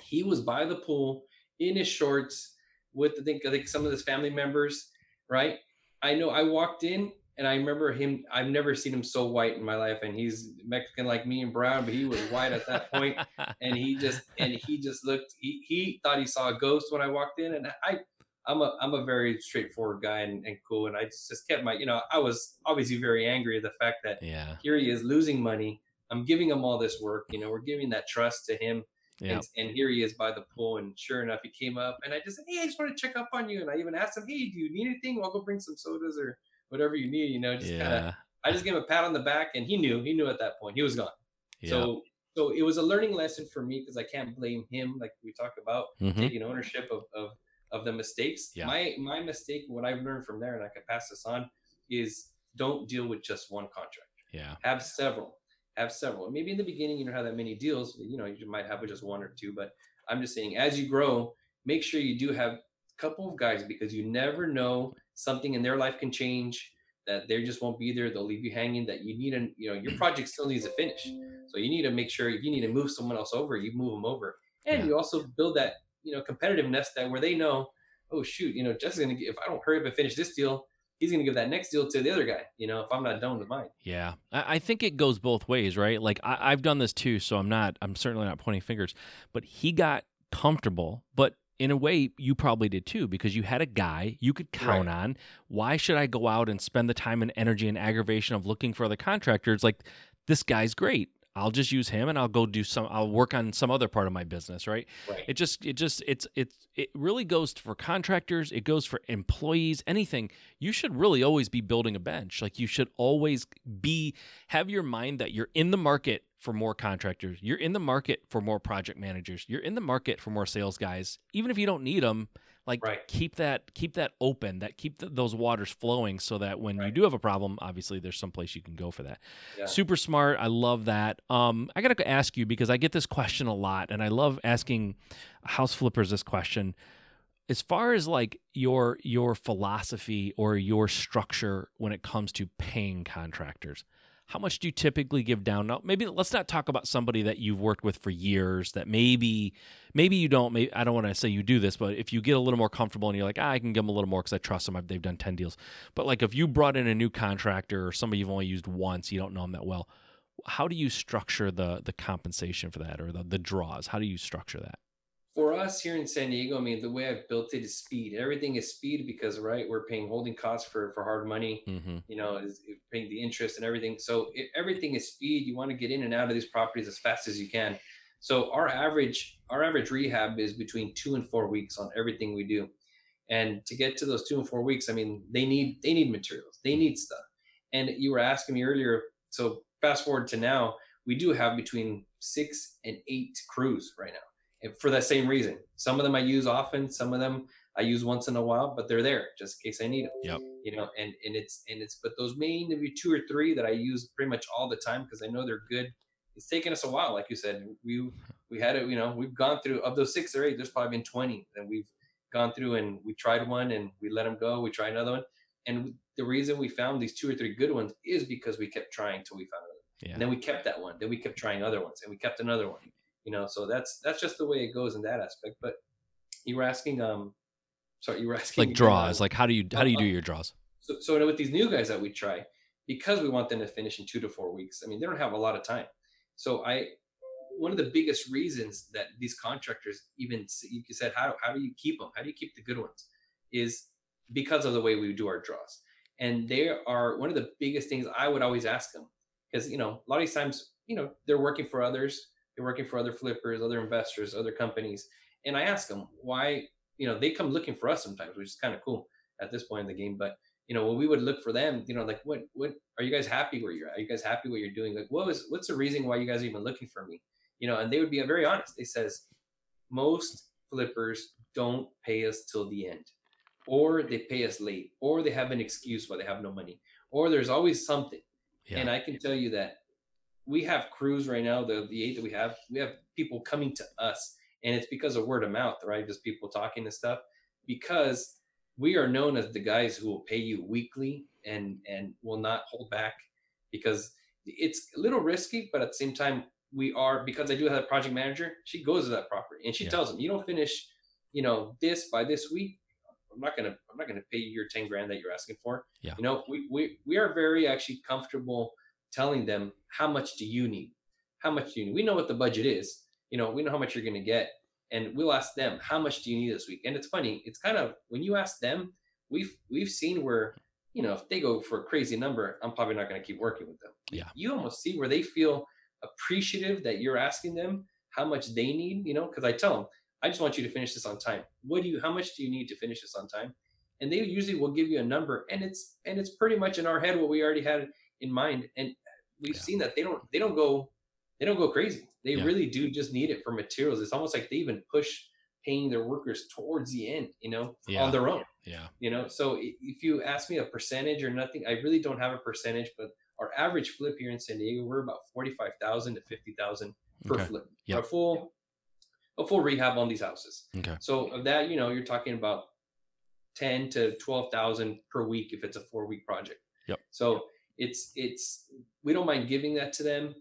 He was by the pool in his shorts with I think I think some of his family members, right? I know I walked in and I remember him. I've never seen him so white in my life, and he's Mexican like me and brown, but he was white at that point, and he just and he just looked. He, he thought he saw a ghost when I walked in, and I. I'm a I'm a very straightforward guy and, and cool, and I just, just kept my you know I was obviously very angry at the fact that yeah. here he is losing money. I'm giving him all this work, you know, we're giving that trust to him, Yeah. and, and here he is by the pool, and sure enough, he came up, and I just said, hey, I just want to check up on you, and I even asked him, hey, do you need anything? I'll go bring some sodas or whatever you need, you know, just kind of. Yeah. I just gave him a pat on the back, and he knew. He knew at that point he was gone. Yeah. So, so it was a learning lesson for me because I can't blame him, like we talked about, Mhm. taking ownership of of of the mistakes. Yeah. My my mistake, what I've learned from there, and I can pass this on, is don't deal with just one contract. Yeah. Have several. Have several. Maybe in the beginning you don't have that many deals. You know, you might have just one or two. But I'm just saying, as you grow, make sure you do have couple of guys because you never know something in their life can change. That they just won't be there. They'll leave you hanging. That you need, an you know, your project still needs to finish. So you need to make sure if you need to move someone else over, you move them over, and Yeah. you also build that you know competitiveness that where they know, oh shoot, you know, Jeff's gonna if I don't hurry up and finish this deal, he's gonna give that next deal to the other guy. You know, if I'm not done with mine. Yeah, I, I think it goes both ways, right? Like I, I've done this too, so I'm not. I'm certainly not pointing fingers. But he got comfortable, but in a way, you probably did too, because you had a guy you could count Right. on. Why should I go out and spend the time and energy and aggravation of looking for other contractors? Like this guy's great. I'll just use him, and I'll go do some. I'll work on some other part of my business, right? Right. It just, it just, it's, it's, it really goes for contractors. It goes for employees. Anything. You should really always be building a bench. Like you should always be have your mind that you're in the market for more contractors. You're in the market for more project managers. You're in the market for more sales guys. Even if you don't need them, like Right. keep that keep that open. That keep th those waters flowing so that when you do have a problem, obviously there's some place you can go for that. Yeah. Super smart. I love that. Um, I got to ask you because I get this question a lot, and I love asking house flippers this question. As far as like your your philosophy or your structure when it comes to paying contractors, how much do you typically give down? Now, maybe let's not talk about somebody that you've worked with for years that maybe maybe you don't. Maybe I don't want to say you do this, but if you get a little more comfortable and you're like, ah, I can give them a little more because I trust them. I've, they've done ten deals. But like if you brought in a new contractor or somebody you've only used once, you don't know them that well. How do you structure the the compensation for that or the the draws? How do you structure that? For us here in San Diego, I mean, the way I've built it is speed. Everything is speed because, right, we're paying holding costs for for hard money. Mm-hmm. You know, is paying the interest and everything. So it, everything is speed. You want to get in and out of these properties as fast as you can. So our average our average rehab is between two and four weeks on everything we do. And to get to those two and four weeks, I mean, they need they need materials, they need stuff. And you were asking me earlier. So fast forward to now, we do have between six and eight crews right now for that same reason. Some of them I use often, some of them I use once in a while, but they're there just in case I need them. Yep. You know, and and it's and it's but those may maybe two or three that I use pretty much all the time because I know they're good. It's taken us a while, like you said. We we had it, you know, we've gone through of those six or eight. There's probably been twenty that we've gone through and we tried one and we let them go. We tried another one, and the reason we found these two or three good ones is because we kept trying till we found another. Yeah. And then we kept that one. Then we kept trying other ones, and we kept another one. You know, so that's that's just the way it goes in that aspect. But you were asking, um, sorry, you were asking like draws. Like how do you how do you do uh, your draws? so, so with these new guys that we try, because we want them to finish in two to four weeks. I mean, they don't have a lot of time. So I, one of the biggest reasons that these contractors even you said how how do you keep them? How do you keep the good ones? Is because of the way we do our draws, and they are one of the biggest things I would always ask them because you know a lot of these times you know they're working for others, they're working for other flippers, other investors, other companies, and I ask them why you know they come looking for us sometimes, which is kind of cool at this point in the game, but you know, when we would look for them, you know, like what what are you guys happy where you're at? Are you guys happy what you're doing? Like what was what's the reason why you guys are even looking for me? You know, and they would be very honest. They says most flippers don't pay us till the end. Or they pay us late, or they have an excuse why they have no money, or there's always something. Yeah. And I can tell you that we have crews right now, the the eight that we have, we have people coming to us, and it's because of word of mouth, right? Just people talking and stuff. Because we are known as the guys who will pay you weekly and and will not hold back because it's a little risky, but at the same time, we are because I do have a project manager. She goes to that property and she Yeah. tells them, you don't finish, you know, this by this week. I'm not gonna I'm not gonna pay you your ten grand that you're asking for. Yeah. You know, we we we are very actually comfortable telling them how much do you need, how much do you need. We know what the budget is. You know, we know how much you're gonna get, and we'll ask them how much do you need this week. And it's funny. It's kind of when you ask them, we've we've seen where you know if they go for a crazy number, I'm probably not gonna keep working with them. Yeah. You almost see where they feel appreciative that you're asking them how much they need. You know, because I tell them I just want you to finish this on time. What do you? How much do you need to finish this on time? And they usually will give you a number, and it's and it's pretty much in our head what we already had in mind. And we've Yeah. seen that they don't they don't go they don't go crazy. They Yeah. really do just need it for materials. It's almost like they even push paying their workers towards the end, you know, Yeah. on their own. Yeah. You know, so if you ask me a percentage or nothing, I really don't have a percentage, but our average flip here in San Diego, we're about forty five thousand to fifty thousand per Okay. flip. Yep. A full a full rehab on these houses. Okay. So of that, you know, you're talking about ten to twelve thousand per week if it's a four week project. Yep. So it's it's we don't mind giving that to them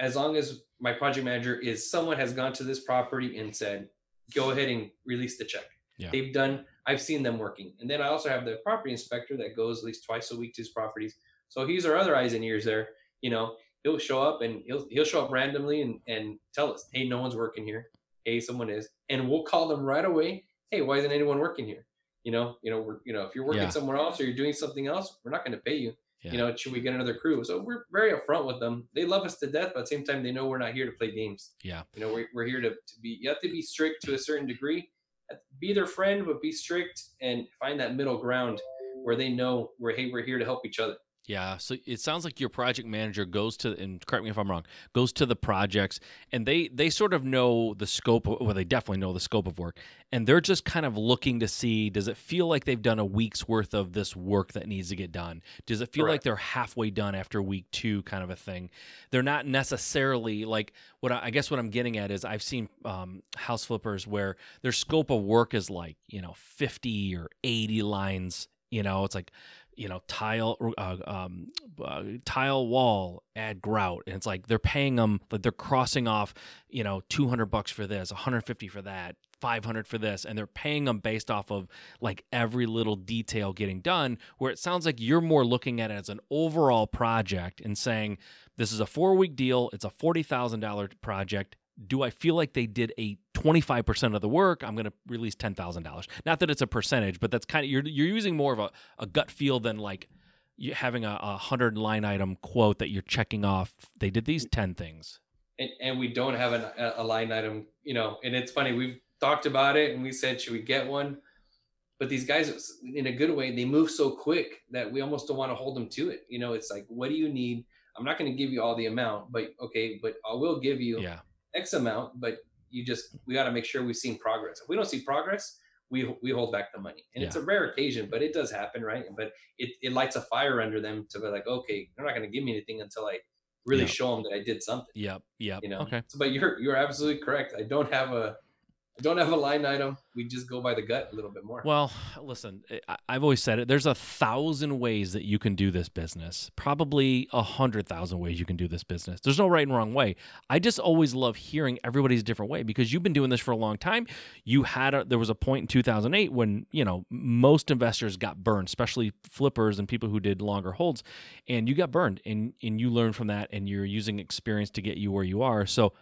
as long as my project manager is someone has gone to this property and said, go ahead and release the check. Yeah. They've done, I've seen them working. And then I also have the property inspector that goes at least twice a week to his properties. So he's our other eyes and ears there. You know, he'll show up and he'll he'll show up randomly and, and tell us, hey, no one's working here. Hey, someone is. And we'll call them right away. Hey, why isn't anyone working here? You know, you know, we're you know, if you're working Yeah. somewhere else or you're doing something else, we're not going to pay you Yeah. you know, should we get another crew? So we're very upfront with them. They love us to death, but at the same time, they know we're not here to play games. Yeah. You know, we're, we're here to, to be, you have to be strict to a certain degree. Uh, be their friend, but be strict and find that middle ground where they know we're, hey, we're here to help each other. Yeah, so it sounds like your project manager goes to and correct me if I'm wrong, goes to the projects and they they sort of know the scope of, well they definitely know the scope of work and they're just kind of looking to see does it feel like they've done a week's worth of this work that needs to get done? Does it feel like they're halfway done after week 2 kind of a thing? They're not necessarily like what I, I guess what I'm getting at is I've seen um, house flippers where their scope of work is like, you know, 50 or 80 lines, you know, it's like you know tile uh, um, uh, tile wall add grout and it's like they're paying them like they're crossing off you know 200 bucks for this 150 for that 500 for this and they're paying them based off of like every little detail getting done where it sounds like you're more looking at it as an overall project and saying this is a 4 week deal it's a $40,000 project. Do I feel like they did a 25% of the work? I'm going to release $10,000. Not that it's a percentage, but that's kind of, you're, you're using more of a, a gut feel than like you having a, a hundred line item quote that you're checking off. They did these 10 things. And, and we don't have an, a, a line item, you know, and it's funny. We've talked about it and we said, should we get one? But these guys, in a good way, they move so quick that we almost don't want to hold them to it. You know, it's like, what do you need? I'm not going to give you all the amount, but okay, but I will give you Yeah. X amount, but you just we got to make sure we've seen progress. If we don't see progress, we we hold back the money. And it's a rare occasion, but it does happen, right? But it, it lights a fire under them to be like, okay, they're not going to give me anything until I really Yep. show them that I did something. Yep. Yep. You know. Okay. So, but you're you're absolutely correct. I don't have a I don't have a line item. We just go by the gut a little bit more. Well, listen, I've always said it. There's a thousand ways that you can do this business. Probably a hundred thousand ways you can do this business. There's no right and wrong way. I just always love hearing everybody's different way because you've been doing this for a long time. You had a, there was a point in 2008 when you know most investors got burned, especially flippers and people who did longer holds, and you got burned, and and you learned from that, and you're using experience to get you where you are. So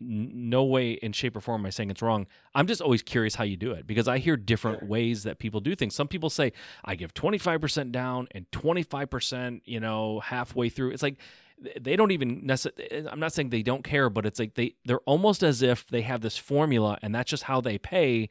no way in shape or form am I saying it's wrong. I'm just always curious how you do it because I hear different Sure. ways that people do things. Some people say I give 25% down and 25%, you know, halfway through. It's like they don't even necessarily eh, I'm not saying they don't care, but it's like they they're almost as if they have this formula and that's just how they pay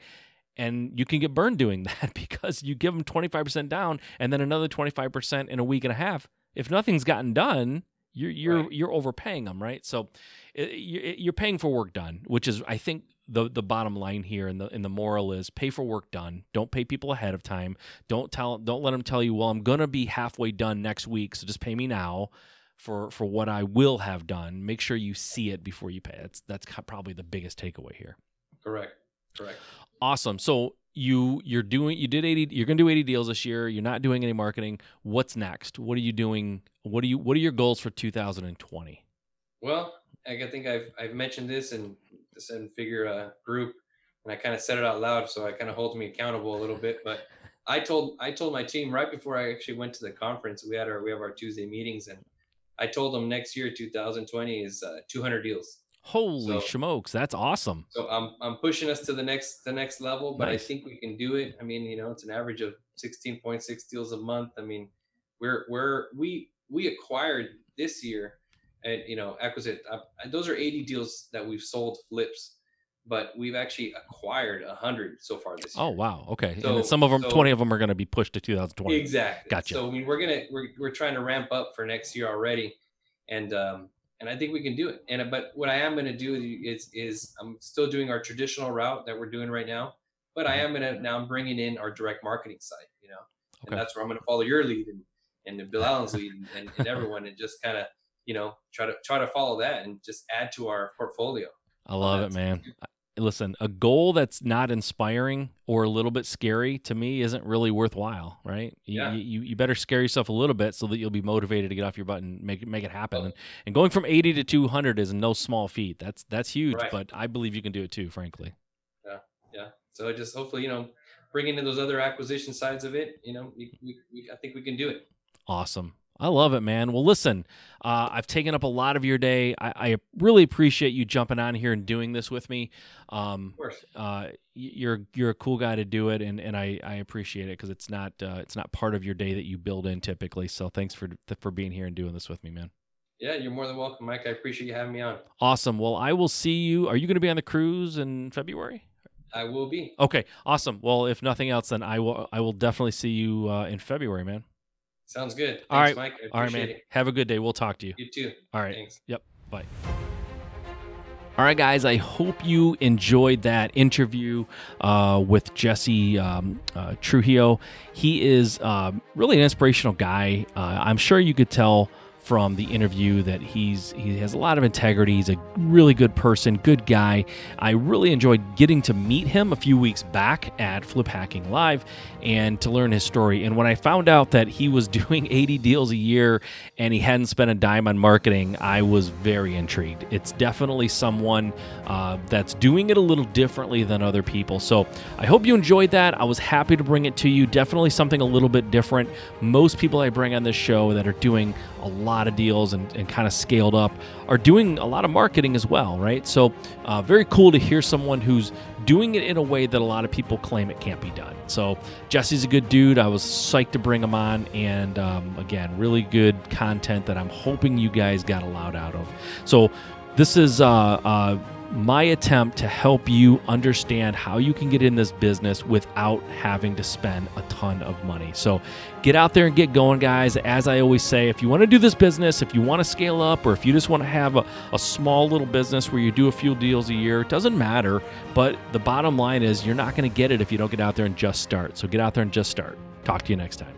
and you can get burned doing that because you give them 25% down and then another 25% in a week and a half. If nothing's gotten done, you're you're Right. you're overpaying them, right? So you're paying for work done, which is I think the the bottom line here and the and the moral is pay for work done. Don't pay people ahead of time. Don't tell don't let them tell you, well, I'm gonna be halfway done next week, so just pay me now for for what I will have done. Make sure you see it before you pay. That's that's probably the biggest takeaway here. correct. Correct. Awesome. So you you're doing you did 80 you're going to do 80 deals this year. You're not doing any marketing. What's next? What are you doing? What do you what are your goals for 2020? Well, I think I've I've mentioned this in the seven figure uh, group, and I kind of said it out loud, so it kind of holds me accountable a little bit. But I told I told my team right before I actually went to the conference. We had our we have our Tuesday meetings, and I told them next year, 2020, is uh, 200 deals. Holy So- smokes, that's awesome. So I'm I'm pushing us to the next the next level, but Nice. I think we can do it. I mean, you know, it's an average of 16.6 deals a month. I mean, we're we're we we acquired this year, and you know, acquisition. Uh, those are 80 deals that we've sold flips, but we've actually acquired 100 so far this year. Oh wow. Okay. and So- then some of them so- 20 of them are going to be pushed to 2020. Exactly. Gotcha. So I mean, we're gonna we're we're trying to ramp up for next year already, and um and I think we can do it. And uh, but what I am gonna do is is I'm still doing our traditional route that we're doing right now, but I am gonna now I'm bringing in our direct marketing side. You know, Okay. and that's where I'm gonna follow your lead and and Bill Allen's lead and, and, and everyone and just kind of you know try to try to follow that and just add to our portfolio. I love it, man. Listen, a goal that's not inspiring or a little bit scary to me isn't really worthwhile, right? You, Yeah. you, you better scare yourself a little bit so that you'll be motivated to get off your butt and make it make it happen. Oh. And, and going from 80 to 200 is no small feat. That's that's huge, Right. but I believe you can do it too, frankly. Yeah. Yeah. So just hopefully you know bringing in those other acquisition sides of it. You know, we, we, we, I think we can do it. Awesome. I love it, man. Well, listen, uh, I've taken up a lot of your day. I, I really appreciate you jumping on here and doing this with me. Um, Of course. uh, you're you're a cool guy to do it, and, and I, I appreciate it because it's not uh, it's not part of your day that you build in typically. So thanks for for being here and doing this with me, man. Yeah, you're more than welcome, Mike. I appreciate you having me on. Awesome. Well, I will see you. Are you going to be on the cruise in February? I will be. Okay. Awesome. Well, if nothing else, then I will I will definitely see you uh, in February, man. Sounds good. Thanks, All right. Mike. I appreciate All right, man. it. Have a good day. We'll talk to you. You too. All right. Thanks. Yep. Bye. All right, guys. I hope you enjoyed that interview uh, with Jesse um, uh, Trujillo. He is um, really an inspirational guy. Uh, I'm sure you could tell from the interview that he's he has a lot of integrity. He's a really good person, good guy. I really enjoyed getting to meet him a few weeks back at Flip Hacking Live and to learn his story. And when I found out that he was doing 80 deals a year and he hadn't spent a dime on marketing, I was very intrigued. It's definitely someone uh, that's doing it a little differently than other people. So I hope you enjoyed that. I was happy to bring it to you. Definitely something a little bit different. Most people I bring on this show that are doing a lot of deals and, and kind of scaled up are doing a lot of marketing as well, right? So uh, very cool to hear someone who's doing it in a way that a lot of people claim it can't be done. So Jesse's a good dude. I was psyched to bring him on, and um, again, really good content that I'm hoping you guys got a lot out of. So this is uh, uh, my attempt to help you understand how you can get in this business without having to spend a ton of money. So get out there and get going, guys. As I always say, if you want to do this business, if you want to scale up, or if you just want to have a, a small little business where you do a few deals a year, it doesn't matter. But the bottom line is you're not going to get it if you don't get out there and just start. So get out there and just start. Talk to you next time.